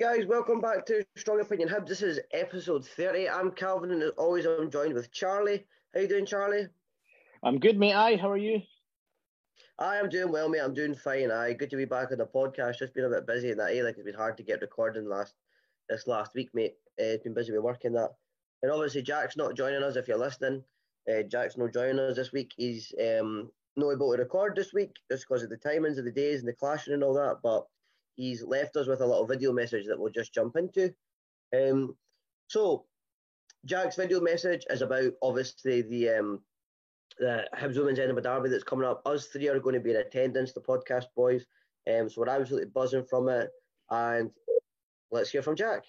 guys, welcome back to Strong Opinion Hub. This is episode 30. I'm Calvin, and as always, I'm joined with Charlie. How you doing, Charlie? I'm good, mate. Aye, how are you? I am doing well, mate. I'm doing fine. Aye, good to be back on the podcast. Just been a bit busy in that. Eh? Like it's been hard to get recording last this last week, mate. Uh, it's been busy with work and that. And obviously, Jack's not joining us. If you're listening, uh, Jack's not joining us this week. He's um, not able to record this week just because of the timings of the days and the clashing and all that. But he's left us with a little video message that we'll just jump into. Um, so, Jack's video message is about obviously the um, the Hibs Women's Edinburgh Derby that's coming up. Us three are going to be in attendance, the podcast boys. Um, so we're absolutely buzzing from it. And let's hear from Jack.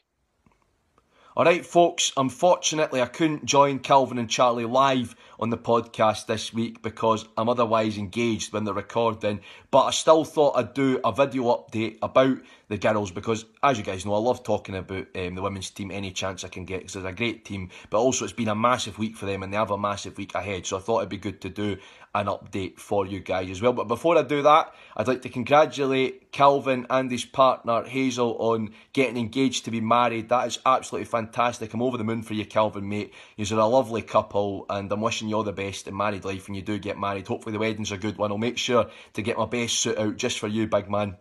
All right, folks. Unfortunately, I couldn't join Calvin and Charlie live on the podcast this week because I'm otherwise engaged when they're recording. But I still thought I'd do a video update about the girls because, as you guys know, I love talking about um, the women's team any chance I can get because they're a great team. But also, it's been a massive week for them and they have a massive week ahead. So I thought it'd be good to do an update for you guys as well. But before I do that, I'd like to congratulate Calvin and his partner Hazel on getting engaged to be married. That is absolutely fantastic. I'm over the moon for you, Calvin, mate. You're a lovely couple and I'm wishing you all the best in married life when you do get married. Hopefully, the wedding's a good one. I'll make sure to get my best suit out just for you, big man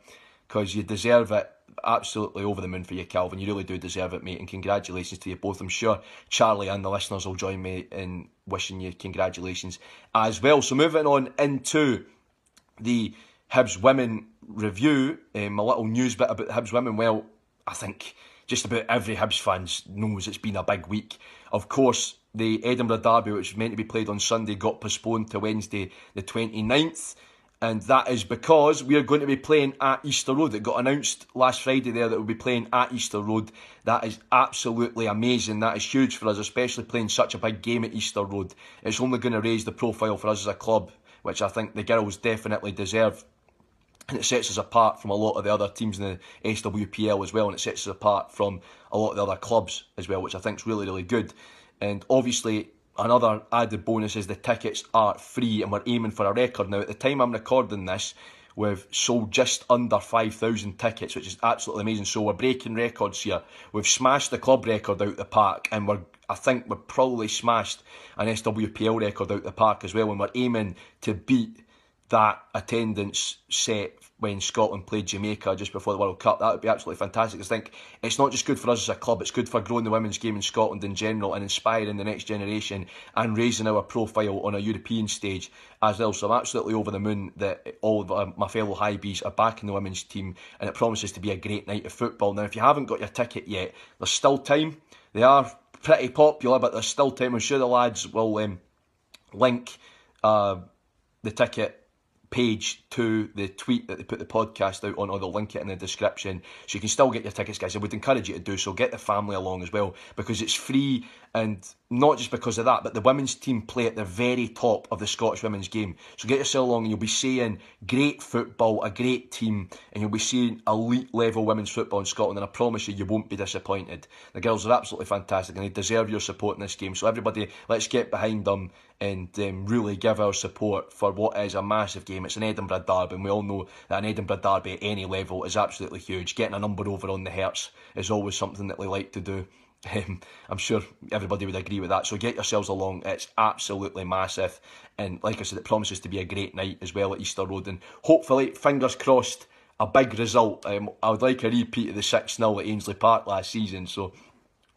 because you deserve it. Absolutely over the moon for you, Calvin. You really do deserve it, mate. And congratulations to you both. I'm sure Charlie and the listeners will join me in wishing you congratulations as well. So, moving on into the Hibs women review, um, a little news bit about the Hibs women. Well, I think just about every Hibs fans knows it's been a big week. Of course, the Edinburgh Derby, which was meant to be played on Sunday, got postponed to Wednesday the 29th and that is because we are going to be playing at Easter Road. It got announced last Friday there that we'll be playing at Easter Road. That is absolutely amazing. That is huge for us, especially playing such a big game at Easter Road. It's only going to raise the profile for us as a club, which I think the girls definitely deserve. And it sets us apart from a lot of the other teams in the SWPL as well, and it sets us apart from a lot of the other clubs as well, which I think is really, really good. And obviously, another added bonus is the tickets are free and we're aiming for a record. Now, at the time I'm recording this, we've sold just under 5,000 tickets, which is absolutely amazing. So we're breaking records here. We've smashed the club record out the park and we're I think we've probably smashed an SWPL record out the park as well and we're aiming to beat that attendance set when Scotland played Jamaica just before the World Cup. That would be absolutely fantastic. I think it's not just good for us as a club, it's good for growing the women's game in Scotland in general and inspiring the next generation and raising our profile on a European stage as well. So I'm absolutely over the moon that all of uh, my fellow Hibees are back in the women's team and it promises to be a great night of football. Now, if you haven't got your ticket yet, there's still time. They are pretty popular, but there's still time. I'm sure the lads will um, link uh, the ticket page to the tweet that they put the podcast out on, or they'll link it in the description. So you can still get your tickets, guys. I would encourage you to do so. Get the family along as well because it's free and not just because of that, but the women's team play at the very top of the Scottish women's game. So get yourself along and you'll be seeing great football, a great team, and you'll be seeing elite level women's football in Scotland. And I promise you, you won't be disappointed. The girls are absolutely fantastic and they deserve your support in this game. So everybody, let's get behind them and um, really give our support for what is a massive game. It's an Edinburgh derby, and we all know that an Edinburgh derby at any level is absolutely huge. Getting a number over on the Hearts is always something that we like to do. Um, I'm sure everybody would agree with that. So get yourselves along. It's absolutely massive. And like I said, it promises to be a great night as well at Easter Road. And hopefully, fingers crossed, a big result. Um, I would like a repeat of the 6 0 at Ainslie Park last season. So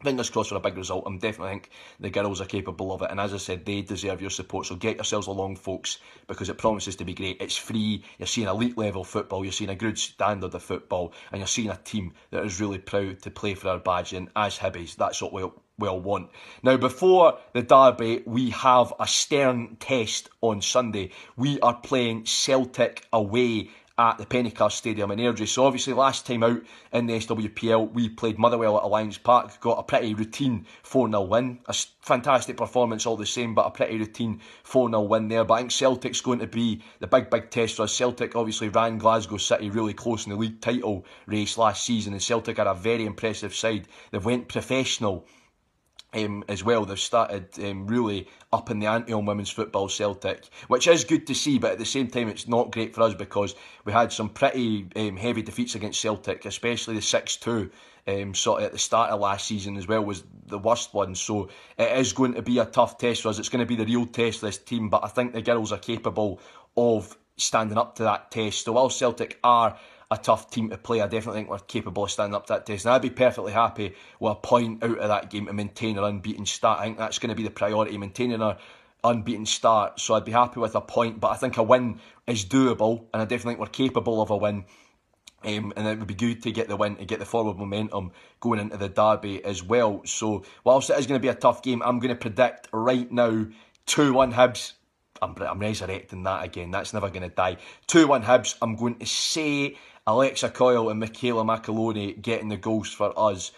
fingers crossed for a big result. I'm definitely think the girls are capable of it, and as I said, they deserve your support. So get yourselves along, folks, because it promises to be great. It's free. You're seeing elite level football. You're seeing a good standard of football, and you're seeing a team that is really proud to play for our badge. And as Hibbies, that's what we'll will want. Now, before the derby, we have a stern test on Sunday. We are playing Celtic away at the Penny Cars Stadium in Airdrie. So obviously last time out in the SWPL we played Motherwell at Alliance Park, got a pretty routine 4-0 win. A fantastic performance all the same, but a pretty routine 4-0 win there. But I think Celtic's going to be the big, big test for us. Celtic obviously ran Glasgow City really close in the league title race last season and Celtic are a very impressive side. They've went professional um, as well. They've started um, really up in the ante on women's football, Celtic, which is good to see, but at the same time, it's not great for us because we had some pretty um, heavy defeats against Celtic, especially the 6 2. Um, sort of at the start of last season as well was the worst one. So it is going to be a tough test for us. It's going to be the real test for this team, but I think the girls are capable of standing up to that test. So while Celtic are a tough team to play. I definitely think we're capable of standing up to that test. And I'd be perfectly happy with a point out of that game to maintain our unbeaten start. I think that's going to be the priority, maintaining our unbeaten start. So I'd be happy with a point, but I think a win is doable, and I definitely think we're capable of a win. Um, and it would be good to get the win to get the forward momentum going into the derby as well. So whilst it is going to be a tough game, I'm going to predict right now 2 1 Hibs. I'm, I'm resurrecting that again. That's never going to die. 2 1 Hibs. I'm going to say Alexa Coyle and Michaela McAlonie getting the goals for us.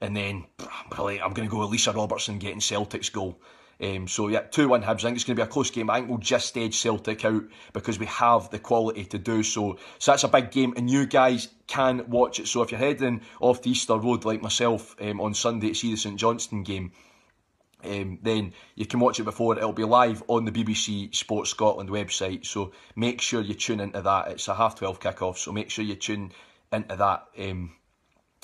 And then probably I'm going to go with Lisa Robertson getting Celtic's goal. Um, so yeah, 2-1 Hibs. I think it's going to be a close game. I think we'll just edge Celtic out because we have the quality to do so. So that's a big game and you guys can watch it. So if you're heading off the Easter Road like myself um, on Sunday to see the St Johnstone game, um, then you can watch it before. It'll be live on the BBC Sports Scotland website. So make sure you tune into that. It's a half 12 kick-off, so make sure you tune into that. Um,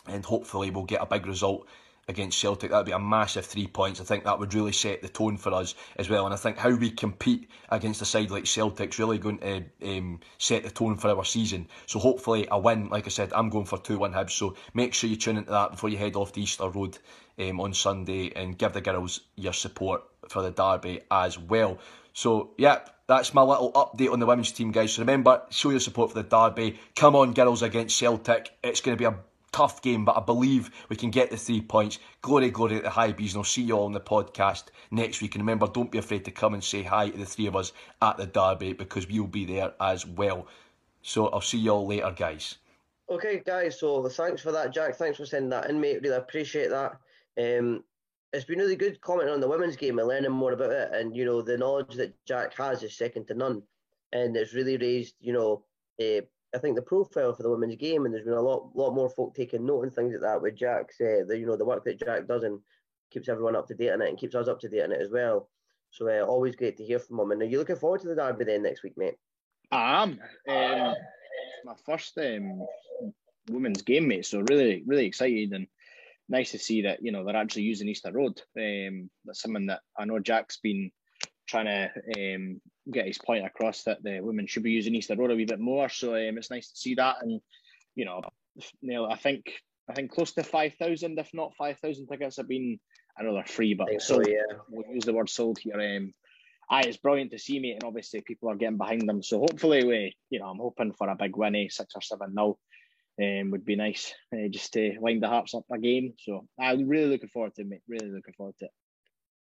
and hopefully we'll get a big result against Celtic. That'd be a massive three points. I think that would really set the tone for us as well. And I think how we compete against a side like Celtic's really going to um, set the tone for our season. So hopefully a win. Like I said, I'm going for 2-1 Hibs. So make sure you tune into that before you head off to Easter Road um, on Sunday and give the girls your support for the derby as well. So, yeah, that's my little update on the women's team, guys. So remember, show your support for the derby. Come on, girls against Celtic. It's going to be a tough game, but I believe we can get the three points. Glory, glory to the Hibees, and I'll see you all on the podcast next week. And remember, don't be afraid to come and say hi to the three of us at the derby because we'll be there as well. So I'll see you all later, guys. Okay, guys. So thanks for that, Jack. Thanks for sending that in, mate. Really appreciate that. Um, it's been really good commenting on the women's game and learning more about it. And you know, the knowledge that Jack has is second to none, and it's really raised, you know, uh, I think the profile for the women's game, and there's been a lot, lot more folk taking note and things like that with Jack's, uh, the you know, the work that Jack does and keeps everyone up to date on it and keeps us up to date on it as well. So uh, always great to hear from him. And are you looking forward to the derby then next week, mate? I am. Um, my first um, women's game, mate. So really, really excited and nice to see that you know they're actually using Easter Road. Um, that's something that I know Jack's been trying to um, get his point across that the women should be using Easter Road a wee bit more. So um, it's nice to see that, and you know, Neil, I think I think close to five thousand, if not five thousand tickets, have been. I know they're free, but sold. So, yeah. We'll use the word sold here. Um, aye, it's brilliant to see, mate, and obviously people are getting behind them. So hopefully, we, you know, I'm hoping for a big win, eh, six or seven nil. Um, would be nice uh, just to wind the Hearts up again. So I'm really looking forward to it, mate. Really looking forward to it.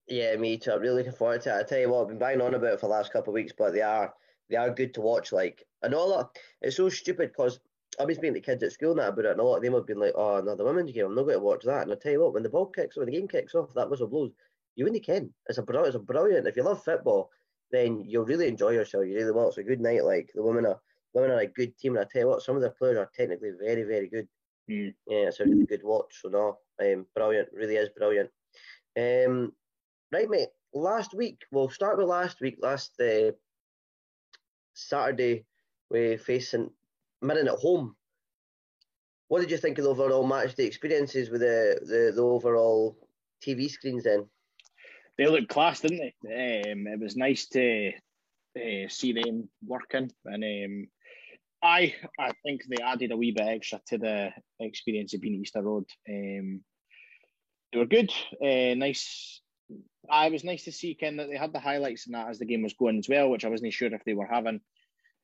Yeah, me too. I'm really looking forward to it. I tell you what, I've been banging on about it for the last couple of weeks, but they are they are good to watch. Like, and all that. It's so stupid because I've been speaking to kids at school now about it, and a lot of them have been like, "Oh, another women's game. I'm not going to watch that." And I tell you what, when the ball kicks, when the game kicks off, that whistle blows. You really can. It's a. It's a brilliant. If you love football, then you'll really enjoy yourself. You really will. It's a good night. Like the women are women are a good team, and I tell you what, some of their players are technically very, very good. Mm. Yeah, it's a really good watch. So no, um, brilliant. Really is brilliant. Um, right, mate last week, we'll start with last week, last uh, Saturday, we facing Mirren at home. What did you think of the overall match, the experiences with the, the, the overall TV screens then? They looked class, didn't they? Um, it was nice to uh, see them working, and um, I I think they added a wee bit extra to the experience of being Easter Road. Um, they were good, uh, nice I was nice to see Ken that they had the highlights in that as the game was going as well, which I wasn't sure if they were having.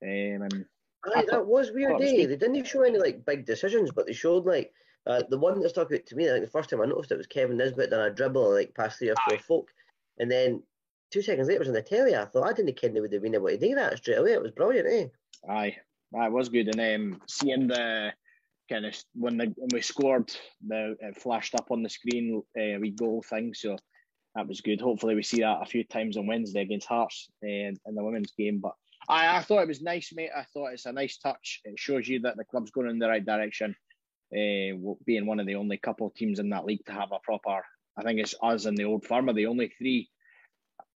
Um, and Aye, that was weird. Eh? They didn't show any like big decisions, but they showed like uh, the one that stuck out to me. Like the first time I noticed it was Kevin Nisbet done a dribble like past three or four Aye. folk, and then two seconds later it was on the telly. I thought I didn't ken they would have been able to do that straight away. It was brilliant, eh? Aye, that was good, and um, seeing the kind of when the when we scored, the it flashed up on the screen, uh, we goal thing. So that was good. Hopefully, we see that a few times on Wednesday against Hearts in, in the women's game. But I, I thought it was nice, mate. I thought it's a nice touch. It shows you that the club's going in the right direction. Uh, being one of the only couple of teams in that league to have a proper I think it's us and the old Firm, the only three,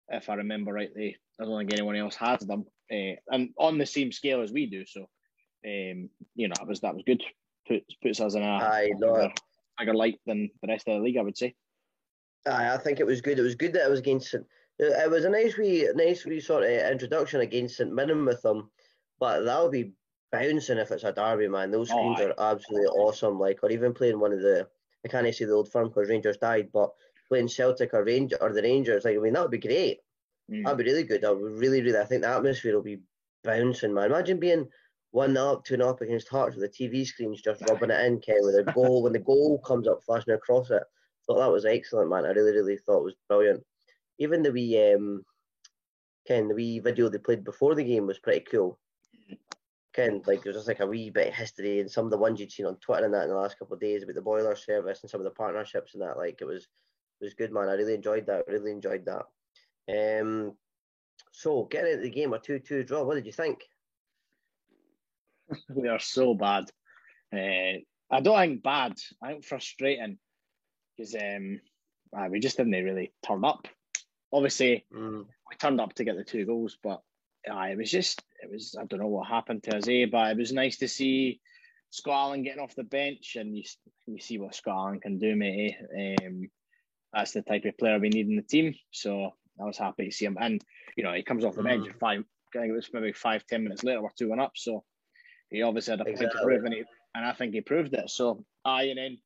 if I remember rightly. I don't think anyone else has them, uh, and on the same scale as we do. So, um, you know, that was that was good. Puts puts us in a Aye, no. bigger, bigger light than the rest of the league, I would say. Aye, I think it was good. It was good that it was against St. It was a nice wee, nice wee sort of introduction against St Mirren with them, but that'll be bouncing if it's a derby, man. Those Oh, screens aye. are absolutely awesome. Like, or even playing one of the, I can't say the old firm because Rangers died, but playing Celtic or Ranger or the Rangers, like, I mean, that would be great. Mm. That'd be really good. That would really, really. I think the atmosphere will be bouncing, man. Imagine being one up, two 0 up against Hearts with the TV screens just rubbing it in, Ken, with a goal when the goal comes up flashing across it. Thought that was excellent, man. I really, really thought it was brilliant. Even the wee, um, Ken, the wee video they played before the game was pretty cool. Ken, like it was just like a wee bit of history and some of the ones you'd seen on Twitter and that in the last couple of days about the boiler service and some of the partnerships and that. Like it was, was good, man. I really enjoyed that. Really enjoyed that. Um, so getting into the game, a two-two draw. What did you think? we are so bad. Uh, I don't think bad. I think frustrating because um, aye, we just didn't really turn up. Obviously, Mm, we turned up to get the two goals, but aye, it was just it was I don't know what happened to us, eh? But it was nice to see Scott Allan getting off the bench, and you you see what Scott Allan can do, mate. Eh? Um, that's the type of player we need in the team. So I was happy to see him, and you know he comes off the bench Mhm. five. I think it was maybe five ten minutes later, we're two one up. So he obviously had a point to prove, and, he, and I think he proved it. So aye, and then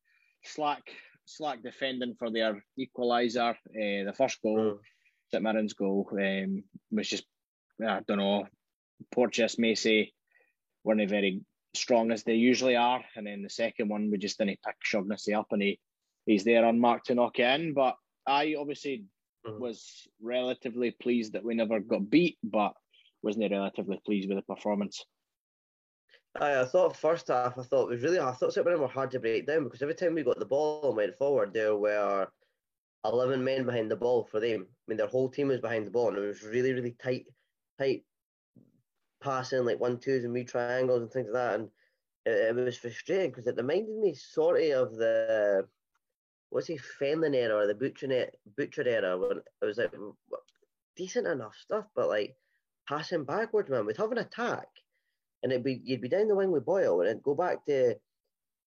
slack slack defending for their equaliser. Uh, the first goal. mm. St Mirren's goal um, was just, I don't know, Porteous, Macey weren't very strong as they usually are. And then the second one, we just didn't pick Shaughnessy up and he, he's there unmarked to knock in. But I obviously Mhm. was relatively pleased that we never got beat, but wasn't relatively pleased with the performance. Aye, I thought first half, I thought it was really, I thought St Mirren were hard to break down because every time we got the ball and went forward, there were 11 men behind the ball for them. I mean, their whole team was behind the ball and it was really, really tight, tight passing, like one twos and wee triangles and things like that. And it, it was frustrating because it reminded me sort of of the, what's he, Fenlon era or the Butcher, Butcher era when it was like decent enough stuff, but like passing backwards, man. We'd have an attack and it'd be you'd be down the wing with Boyle, and it'd go back to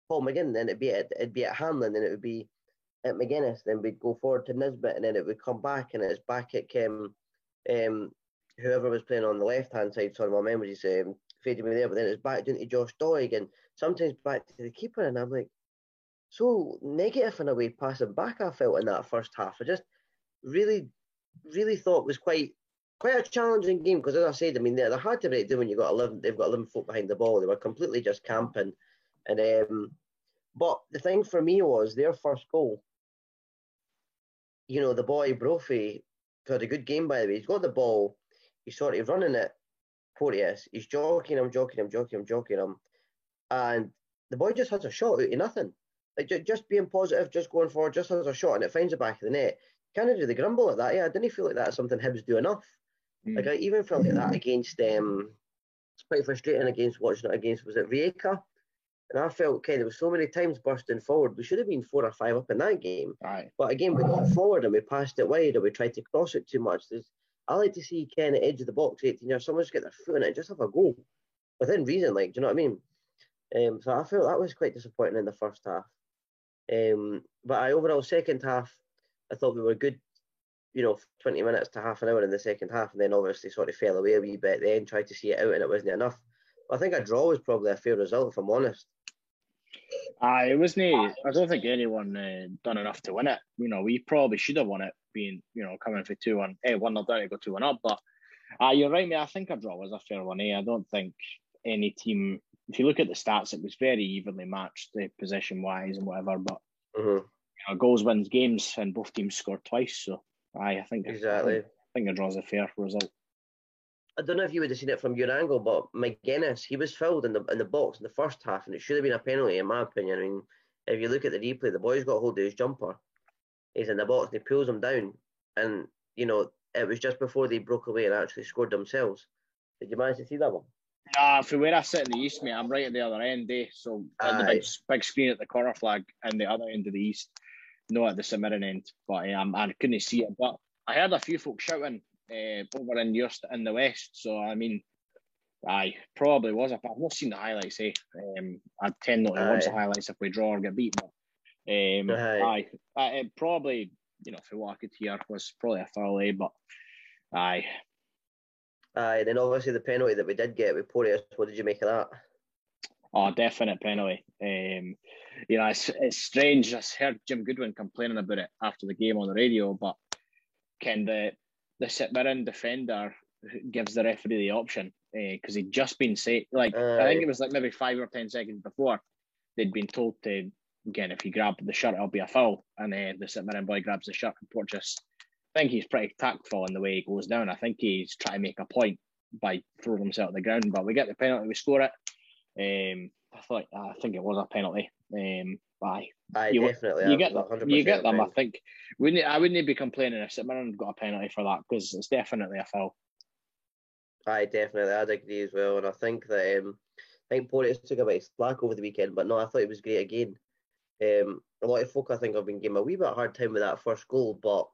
Paul McGinn, then it'd be at it'd be at Hanlon, then it would be at Magennis, then we'd go forward to Nisbet, and then it would come back, and it's back at um, um whoever was playing on the left hand side. Sorry, my memory's um, fading me there, but then it's back down to Josh Doig, and sometimes back to the keeper, and I'm like so negative in a way passing back. I felt in that first half. I just really, really thought was quite quite a challenging game because, as I said, I mean they're, they're hard to break down when you got eleven. They've got eleven foot behind the ball. They were completely just camping, and um, but the thing for me was their first goal. You know, the boy Brophy had a good game by the way. He's got the ball. He's sort of running it. Porteous. He's jockeying him, jockeying him, jockeying him, jockeying him, and the boy just has a shot out of nothing. Like ju- just being positive, just going forward, just has a shot, and it finds the back of the net. Can't the grumble at that. Yeah, I didn't feel like that's something Hibs do enough. Mm. Like I even felt like that against um it's quite frustrating against watching it against was it Rijeka? And I felt kind of there was so many times bursting forward. We should have been four or five up in that game. Aye. But again we got forward and we passed it wide or we tried to cross it too much. There's, I like to see Ken at the edge of the box, 18 years, someone just get their foot in it and just have a goal. Within reason, like, do you know what I mean? Um, so I felt that was quite disappointing in the first half. Um, but I overall second half, I thought we were good you know, 20 minutes to half an hour in the second half, and then obviously sort of fell away a wee bit then, tried to see it out, and it wasn't enough. I think a draw was probably a fair result, if I'm honest. Aye, it wasn't. I don't think anyone uh, done enough to win it. You know, we probably should have won it, being you know coming for two one, eh, one not down to go two one up. But uh, you're right, mate. I think a draw was a fair one. Eh? I don't think any team. If you look at the stats, it was very evenly matched, uh, position wise and whatever. But hmm you know, goals wins games, and both teams scored twice. So aye, I think Exactly. I think a draw's a fair result. I don't know if you would have seen it from your angle, but Magennis, he was fouled in the in the box in the first half, and it should have been a penalty, in my opinion. I mean, if you look at the replay, the boy's got hold of his jumper. He's in the box, and he pulls him down, and you know it was just before they broke away and actually scored themselves. Did you manage to see that one? Nah, from where I sit in the east, mate, I'm right at the other end, eh? So the big, big screen at the corner flag and the other end of the east. not at the Mirren end, but um, I couldn't see it. But I heard a few folks shouting uh, over in your in the west, so I mean, I probably was. I've not seen the highlights. Eh? Um, I tend not to watch the highlights if we draw or get beat, but um, aye, aye it probably you know for what I could hear was probably a foul, eh? But aye. Aye, then obviously the penalty that we did get with Porteous, what did you make of that? Oh, definite penalty. Um, you know, it's, it's strange. I heard Jim Goodwin complaining about it after the game on the radio, but can the the St Mirren defender gives the referee the option because uh, he'd just been say like uh, I think it was like maybe five or ten seconds before they'd been told to again if you grab the shirt it'll be a foul and uh, the St Mirren boy grabs the shirt and Porteous I think he's pretty tactful in the way he goes down. I think he's trying to make a point by throwing himself at the ground, but we get the penalty, we score it. Um, I thought I think it was a penalty. Um, aye, aye you, definitely. You get them. You get them. I think wouldn't I wouldn't be complaining if St Mirren got a penalty for that because it's definitely a foul. Aye, definitely. I'd agree as well, and I think that um, I think Porteous took a bit of slack over the weekend, but no, I thought it was great again. Um, a lot of folk I think have been giving a wee bit hard time with that first goal, but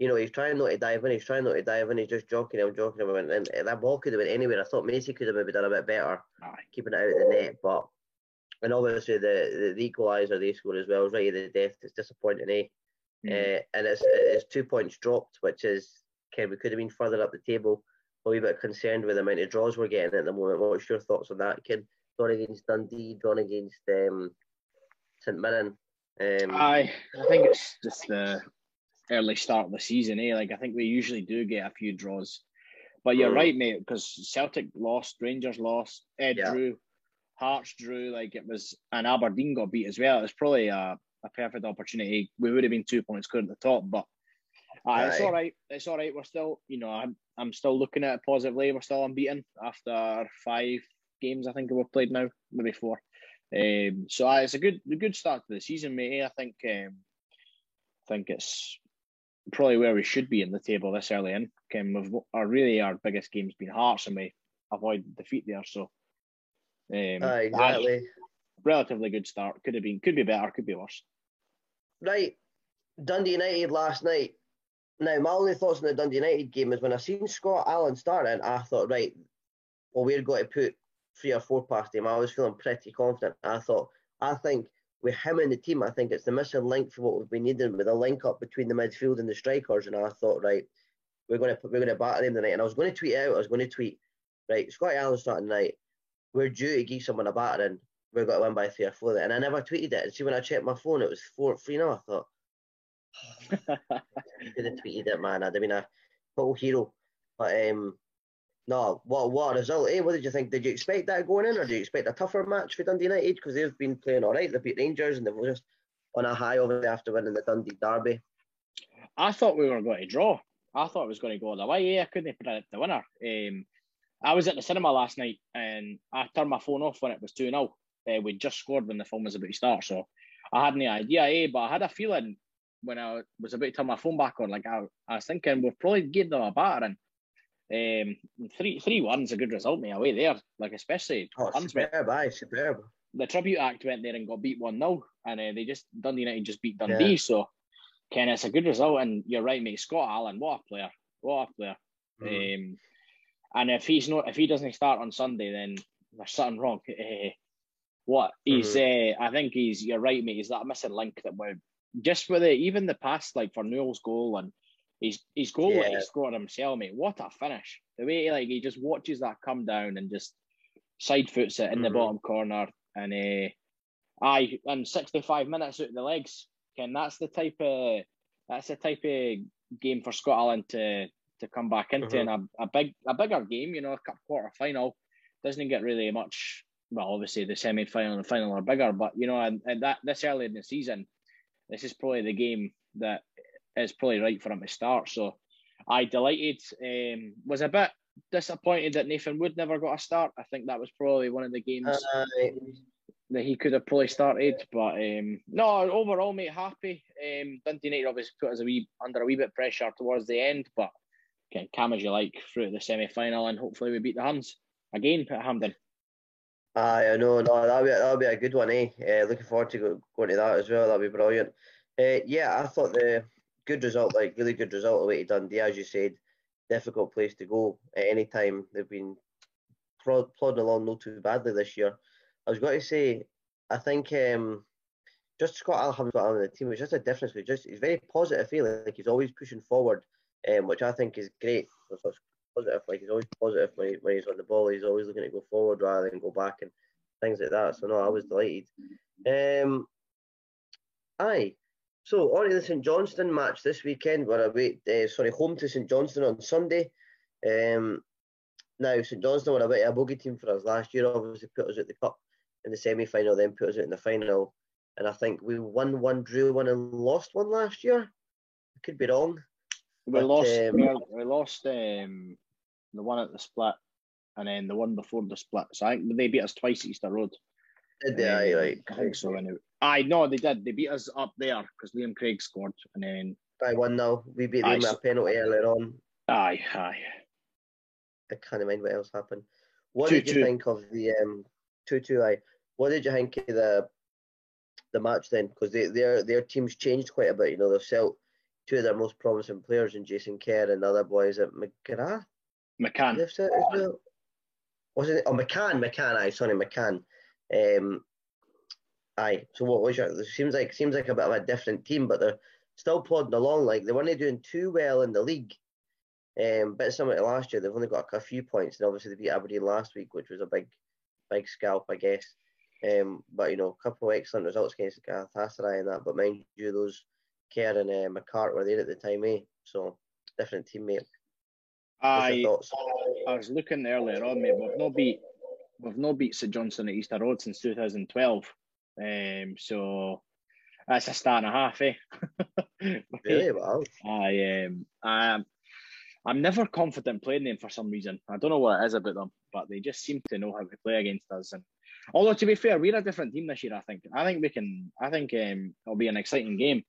you know, he's trying not to dive in, he's trying not to dive in, he's just joking him, joking him, and, and that ball could have been anywhere. I thought Macey could have maybe done a bit better, Aye. keeping it out of the net, but and obviously the the, the equaliser they scored as well was right at the death. It's disappointing, eh? Mm. Uh, and it's it's two points dropped, which is Ken. We could have been further up the table. A wee bit concerned with the amount of draws we're getting at the moment. What's your thoughts on that, Ken? Drawn against Dundee, drawn against um, St Mirren. Um, I I think it's just the early start of the season, eh? Like I think we usually do get a few draws. But you're mm. right, mate, because Celtic lost, Rangers lost, Ed yeah. drew, Hearts drew, like it was, and Aberdeen got beat as well. It was probably a, a perfect opportunity. We would have been two points clear at the top, but uh, it's all right. It's all right. We're still, you know, I'm I'm still looking at it positively. We're still unbeaten after five games. I think we've played now, maybe four. Um, so uh, it's a good, a good start to the season, mate. I think, um, I think it's probably where we should be in the table this early in. Um, we've, our really our biggest game's been Hearts, and we avoid defeat there. So, um, uh, exactly. Relatively good start. Could have been, could be better, could be worse. Right, Dundee United last night. Now, my only thoughts on the Dundee United game is when I seen Scott Allan starting, I thought, right, well, we're going to put three or four past him. I was feeling pretty confident. I thought, I think with him in the team, I think it's the missing link for what we've been needing with a link up between the midfield and the strikers. And I thought, right, we're going to we're going to batter them tonight. And I was going to tweet out, I was going to tweet, right, Scotty Allan starting tonight. We're due to give someone a battering. We're going to win by three or four. And I never tweeted it. And see, when I checked my phone, it was four three now. I thought, I could have tweeted it, man. I'd have been a total hero. But um, no, what what a result, eh? What did you think? Did you expect that going in, or did you expect a tougher match for Dundee United? Because they've been playing all right. They beat Rangers and they were just on a high over after winning the Dundee Derby. I thought we were going to draw. I thought it was going to go the way. Yeah, I couldn't predict the winner. Um, I was at the cinema last night and I turned my phone off when it was 2 0. Uh, we just scored when the film was about to start. So I had no idea, eh? But I had a feeling when I was about to turn my phone back on, like I, I was thinking we've probably gave them a battering. Um, three three one's a good result, mate. away there. Like especially oh, superb, aye, superb. The tribute act went there and got beat one 0 and uh, they just Dundee United just beat Dundee. Yeah. So, Ken, it's a good result, and you're right, mate. Scott Allan, what a player, what a player. Mm. Um, and if he's not, if he doesn't start on Sunday, then there's something wrong. Uh, what he's, mm. uh, I think he's. You're right, mate. He's that missing link that we're just with it. Even the past, like for Newell's goal and He's he's goal yeah. he scored himself, mate. What a finish! The way he, like he just watches that come down and just side foots it in mm-hmm. the bottom corner, and uh, aye, and sixty five minutes out of the legs. Ken, that's the type of that's the type of game for Scotland to to come back into, mm-hmm. and a, a big a bigger game. You know, a cup quarter final doesn't get really much. Well, obviously the semi final and the final are bigger, but you know, and, and that this early in the season, this is probably the game that it's probably right for him to start. So I delighted. Um, was a bit disappointed that Nathan Wood never got a start. I think that was probably one of the games uh, that he could have probably started. But um, no, overall, mate, happy. Um, Dundee United obviously put us a wee under a wee bit pressure towards the end, but can calm as you like through the semi final, and hopefully we beat the Huns again at Hampden. Aye, I know, no, that'll be that'll be a good one, eh? Uh, looking forward to go, going to that as well. That'll be brilliant. Uh, yeah, I thought the good result, like really good result away to Dundee, as you said, difficult place to go at any time. They've been plodding along not too badly this year. I was going to say, I think um, just Scott Allan's got on the team. It's just a difference. He's just he's very positive. Feeling like he's always pushing forward, um, which I think is great. Positive, like he's always positive when, he, when he's on the ball. He's always looking to go forward rather than go back and things like that. So no, I was delighted. Um, aye. So on to the St Johnstone match this weekend. We're away, uh, sorry, home to St Johnstone on Sunday. Um, now St Johnstone were a bit of a bogey team for us last year. Obviously, put us at the cup in the semi final, then put us out in the final. And I think we won one, drew one, and lost one last year. I could be wrong. We but, lost. Um, we, we, lost um, the one at the split, and then the one before the split. So I think they beat us twice at Easter Road. Did they? Um, right. I think so. Anyway. I know they did. They beat us up there because Liam Craig scored, and then by one now. We beat them with a penalty earlier on. Aye, aye. I can't mind what else happened. What two, did you two. think of the um two two? I. What did you think of the the match then? Because they, their their teams changed quite a bit. You know, they've sold two of their most promising players in Jason Kerr and the other boys at McGrath. McCann. They've said, well. Wasn't it? Oh, McCann, McCann. Aye, sorry, McCann. Um, aye. So what was your? It seems like seems like a bit of a different team, but they're still plodding along. Like they weren't doing too well in the league. Um, but similar to last year, they've only got a few points, and obviously they beat Aberdeen last week, which was a big, big scalp, I guess. Um, but you know, a couple of excellent results against Galatasaray and that. But mind you, those Kerr and uh, McCart were there at the time, eh? So different teammate. I I was looking earlier on, mate. We've not beat we've not beat St Johnstone at Easter Road since 2012. Um, so that's a star and a half, eh? really? Wow. I um, I'm, I'm never confident playing them for some reason. I don't know what it is about them, but they just seem to know how to play against us. And although to be fair, we're a different team this year. I think. I think we can. I think um, it'll be an exciting game.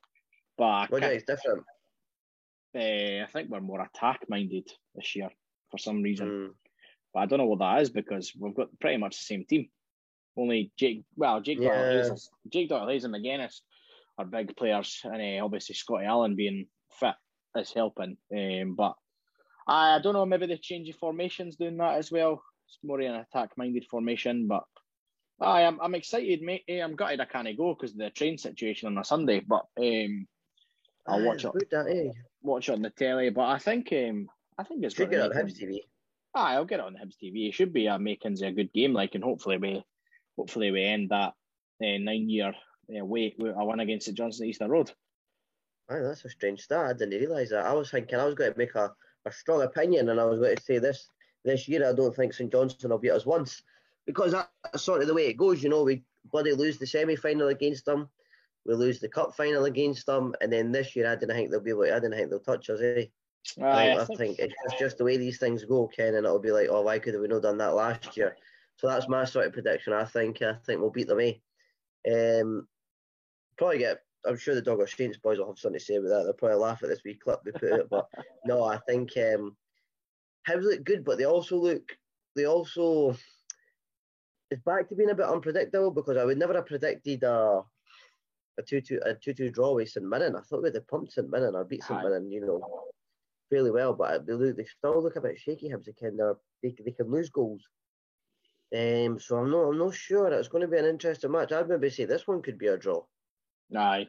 But what is different? Uh, I think we're more attack minded this year for some reason. Mm. But I don't know what that is because we've got pretty much the same team. Only Jake, well, Jake yeah. Doyle, Jake Doyle and Magennis are big players, and uh, obviously Scotty Allan being fit is helping. Um, but I, I don't know, maybe the change of formations doing that as well. It's more an attack-minded formation, but I am I'm excited, mate. Eh, I'm gutted I can't go because of the train situation on a Sunday, but um, I'll watch it. That, eh? Watch it on the telly, but I think um, I think it's Should get on Hibs TV. Aye, I'll get it on Hibs TV. It should be a makings a good game, like, and hopefully we, hopefully we end that uh, nine year uh, wait with a win against the Johnstone Easter Road. Aye, that's a strange start. I didn't realise that. I was thinking I was going to make a, a strong opinion, and I was going to say this this year. I don't think St Johnstone will beat us once because that's sort of the way it goes. You know, we bloody lose the semi final against them, we lose the cup final against them, and then this year I didn't think they'll be able. I didn't think they'll touch us. Eh? I, I, think, it's just, just the way these things go, Ken, and it'll be like, oh, why could we not done that last year? So that's my sort of prediction. I think I think we'll beat them. Eh? Um, probably get. I'm sure the Dog or Saints boys will have something to say about that. They'll probably laugh at this wee clip we put it, but no, I think um, Hibs look good, but they also look. They also. It's back to being a bit unpredictable because I would never have predicted a a two two a two two draw with St Mirren. I thought we'd have pumped St Mirren or beat St Mirren, you know, fairly well, but they look, they still look a bit shaky. Hibs again, they they can lose goals. Um, so I'm not I'm not sure. It's going to be an interesting match. I'd maybe say this one could be a draw. Aye.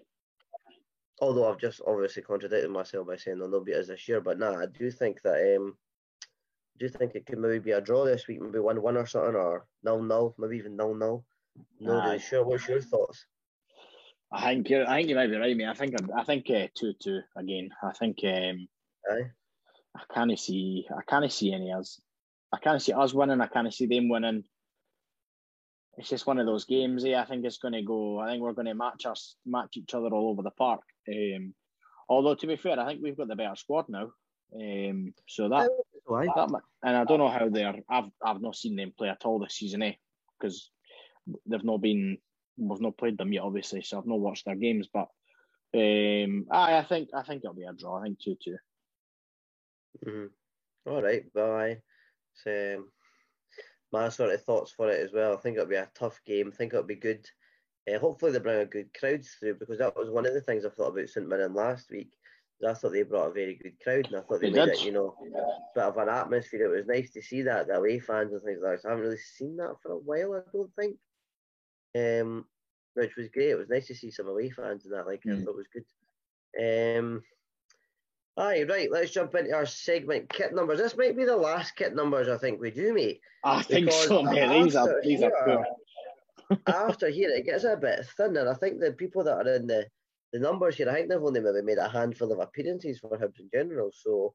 Although I've just obviously contradicted myself by saying they'll not beat us this year, but nah, I do think that um, I do think it could maybe be a draw this week, maybe one one or something, or nil nil, maybe even nil nil. No, really sure. What's your thoughts? I think you're. I think you might be right, mate. I think. I think uh, two two again. I think. Um, Aye. I can't see. I can't see any us. I can't see us winning. I can't see them winning. It's just one of those games. Yeah, I think it's going to go. I think we're going to match us, match each other all over the park. Um, although to be fair, I think we've got the better squad now. Um, so that, that, and I don't know how they're. I've I've not seen them play at all this season, eh? Because they've not been. We've not played them yet, obviously. So I've not watched their games, but um, I I think I think it'll be a draw. I think two two. Mm-hmm. All right, bye. So, um, my sort of thoughts for it as well. I think it'll be a tough game. I think it'll be good. Uh, hopefully they bring a good crowd through because that was one of the things I thought about St Mirren last week. I thought they brought a very good crowd and I thought they, They made did. it, you know, a bit of an atmosphere. It was nice to see that, the away fans and things like that. I haven't really seen that for a while, I don't think. Um, which was great. It was nice to see some away fans and that. Like I Mm. thought it was good. Um, aye, right. Let's jump into our segment kit numbers. This might be the last kit numbers I think we do, mate. I think so, mate. These are these are poor. After here, it gets a bit thinner. I think the people that are in the the numbers here, I think they've only maybe made a handful of appearances for Hibs in general. So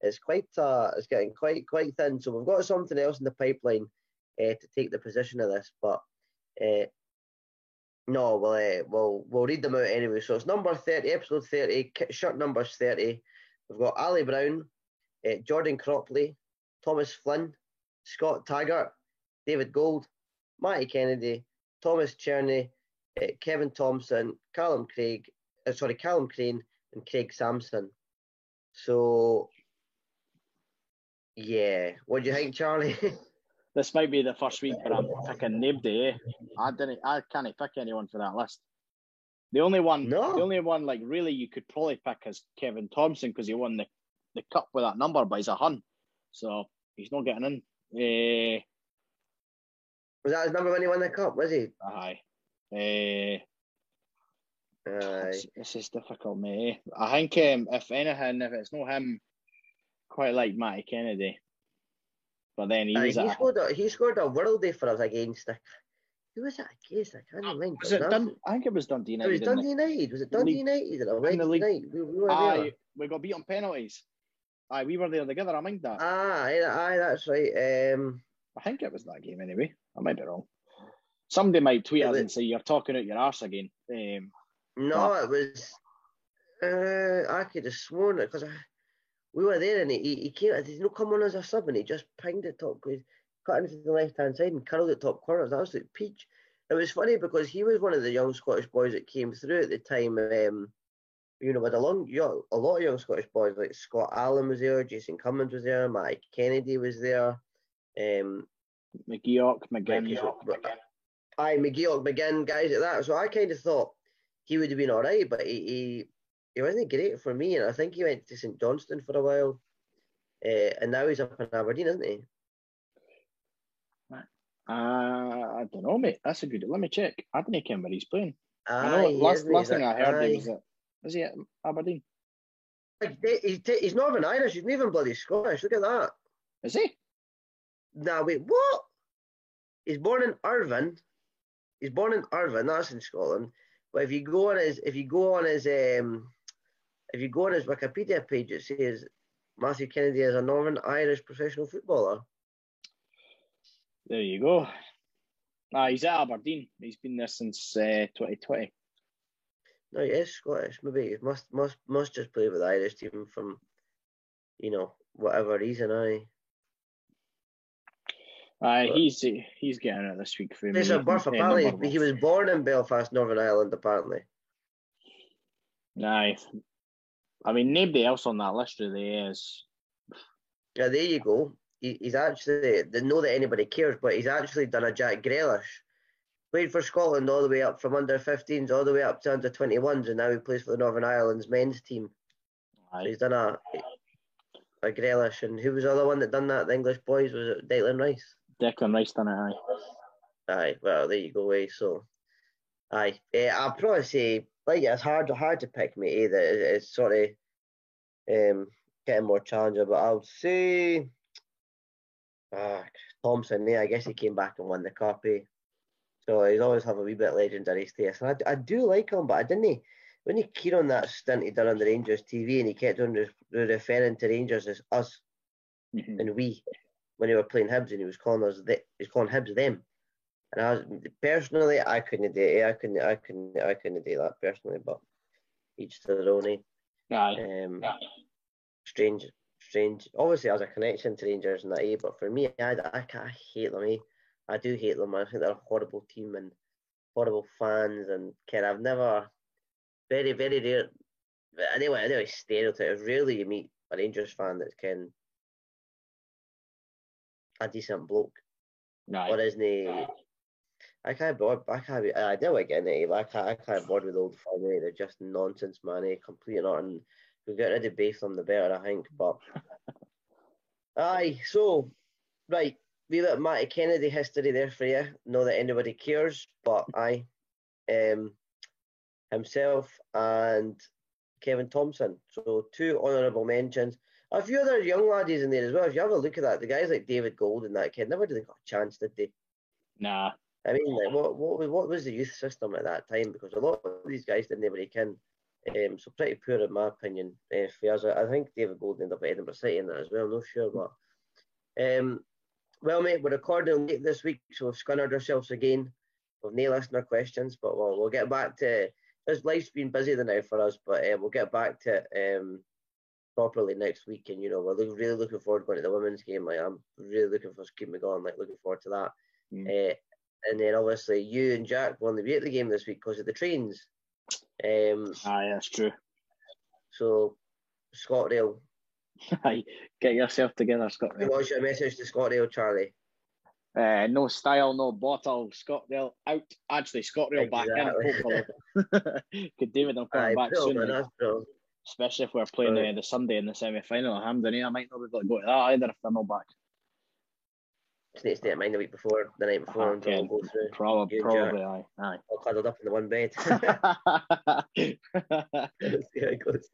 it's quite uh, it's getting quite quite thin. So we've got something else in the pipeline uh, to take the position of this, but uh, no, we'll, uh, we'll we'll read them out anyway. So it's number thirty, episode thirty, kit shirt numbers thirty. We've got Ali Brown, uh, Jordan Cropley, Thomas Flynn, Scott Taggart, David Gold, Matty Kennedy, Thomas Cherney, uh, Kevin Thompson, Callum Craig, uh, sorry, Callum Crane, and Craig Samson. So, yeah, what do you think, Charlie? This might be the first week, but I'm picking nobody. Eh? I didn't. I can't pick anyone for that list. The only one, No. the only one, like really, you could probably pick is Kevin Thompson because he won the, the cup with that number, but he's a hun, so he's not getting in. Eh, was that his number when he won the cup? Was he? aye. Eh, Aye. This, is difficult, mate. I think um, if anything, if it's not him, quite like Matty Kennedy. But then he Aye, he scored a he scored a worldie for us against. Who was it against? I can't remember. was it Dun- I think it was Dundee It was United. Dundee United. Was it Dundee United on a in the Wednesday night? We, we were there. Aye, we got beat on penalties. Aye, we were there together. I mind that. Ah, aye, aye, that's right. Um, I think it was that game anyway. I might be wrong. Somebody might tweet us but- and say you're talking out your arse again. Um, no, it was. Uh, I could have sworn it because we were there and he, he came. Did he not come on as a sub and he just pinged it top, cut into the left hand side and curled it top corner. It was absolute peach. It was funny because he was one of the young Scottish boys that came through at the time. Um, you know, with a long, young, a lot of young Scottish boys like Scott Allan was there, Jason Cummings was there, Mike Kennedy was there. Um, McGeouch, McGinn. Aye, McGeouch, McGinn, guys like that. So I kind of thought he would have been all right, but he, he he wasn't great for me, and I think he went to St Johnstone for a while, uh, and now he's up in Aberdeen, isn't he? Uh, I don't know, mate. That's a good. Let me check. I didn't care where he's playing. I know. Last last thing I heard Aye. he was at. Is he at Aberdeen? Like, He's, he's Northern Irish. He's not even bloody Scottish. Look at that. Is he? Now wait, what? He's born in Irvine. He's born in Irvine. That's in Scotland. But if you go on his, if you go on his, um, if you go on his Wikipedia page, it says Matthew Kennedy is a Northern Irish professional footballer. There you go. Ah, he's at Aberdeen. He's been there since uh, 2020. No, he is Scottish. Maybe he must must must just play with the Irish team from, you know, whatever reason. I. Aye, But- he's he's getting it this week for me. A birth Uh, apparently. He was born in Belfast, Northern Ireland. Apparently. Aye. I mean, nobody else on that list really is. Yeah, there you go. He, he's actually, they know that anybody cares, but he's actually done a Jack Grealish. Played for Scotland all the way up from under 15s all the way up to under 21s, and now he plays for the Northern Ireland's men's team. So he's done a a Grealish, and who was the other one that done that? The English boys was it Declan Rice? Declan Rice done it. Aye. Aye, well there you go. Eh? So, aye, eh, I'll probably say like it's hard hard to pick me either. It, it's sort of um getting more challenging, but I'll say ah Thompson. Yeah, I guess he came back and won the cup. Eh? So he's always have a wee bit legendary status. And I, I do like him, but I didn't. When he keen on that stint he done on the Rangers TV, and he kept on re- re- referring to Rangers as us Mhm. and we when they were playing Hibs, and he was calling us the, he was calling Hibs them. And I was personally, I couldn't do it. I couldn't, I couldn't, I couldn't do that personally. But each to their own. eh? Aye. Um, strange, strange. Obviously, as a connection to Rangers and that, eh? But for me, I, I, I hate them. Eh? I do hate them. I think they're a horrible team and horrible fans. And Ken, I've never, very, very rare. but Anyway, anyway, stereotype. Rarely you meet a Rangers fan that's Ken a decent bloke Aye. or isn't he? I can't. I can't. Be, I never get into I can't. I can't bother with old firm. Eh? They're just nonsense, man. Eh? Complete and utter. We get rid of Batham, the better, I think. But aye, so right, we got Matty Kennedy history there for you. Not that anybody cares, but I, um, himself and Kevin Thompson. So two honourable mentions. A few other young laddies in there as well. If you have a look at that, the guys like David Gold and that kid never did they got a chance, did they? Nah. I mean, like, what what what was the youth system at that time? Because a lot of these guys didn't break in. Um, so pretty poor in my opinion. Has, a, I think David Gold ended up at Edinburgh City in that as well. I'm not sure, but um, well, mate, we're recording late this week, so we've scunnered ourselves again. We've no listener questions, but we'll, we'll get back to. This life's been busy than now for us, but uh, we'll get back to um, properly next week. And you know, we're look, really looking forward to going to the women's game. Like I'm really looking for to keep me going. Like looking forward to that. Mm. Uh, and then obviously you and Jack won the be at the game this week because of the trains. Um, Aye, that's true. So, ScotRail. Aye, get yourself together, ScotRail. What's your message to ScotRail, Charlie? Uh, no style, no bottle. ScotRail out. Actually, ScotRail exactly. back in. Hopefully, could with them coming Aye, back soon. Man, Especially if we're playing uh, the Sunday in the semi final at Hampden. I might not be able to go to that either if they're not back. To stay at mine the week before, the night before, and okay. go through. Probably, probably, aye, aye. All cuddled up in the one bed. see how it goes.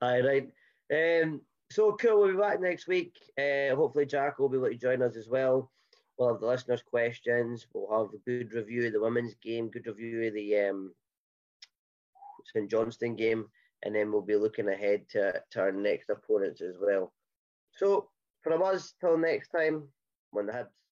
Aye, right. Um, so cool. We'll be back next week. Uh, hopefully, Jack will be able to join us as well. We'll have the listeners' questions. We'll have a good review of the women's game, good review of the um, St Johnstone game, and then we'll be looking ahead to, to our next opponents as well. So, from us, till next time, when the Hibs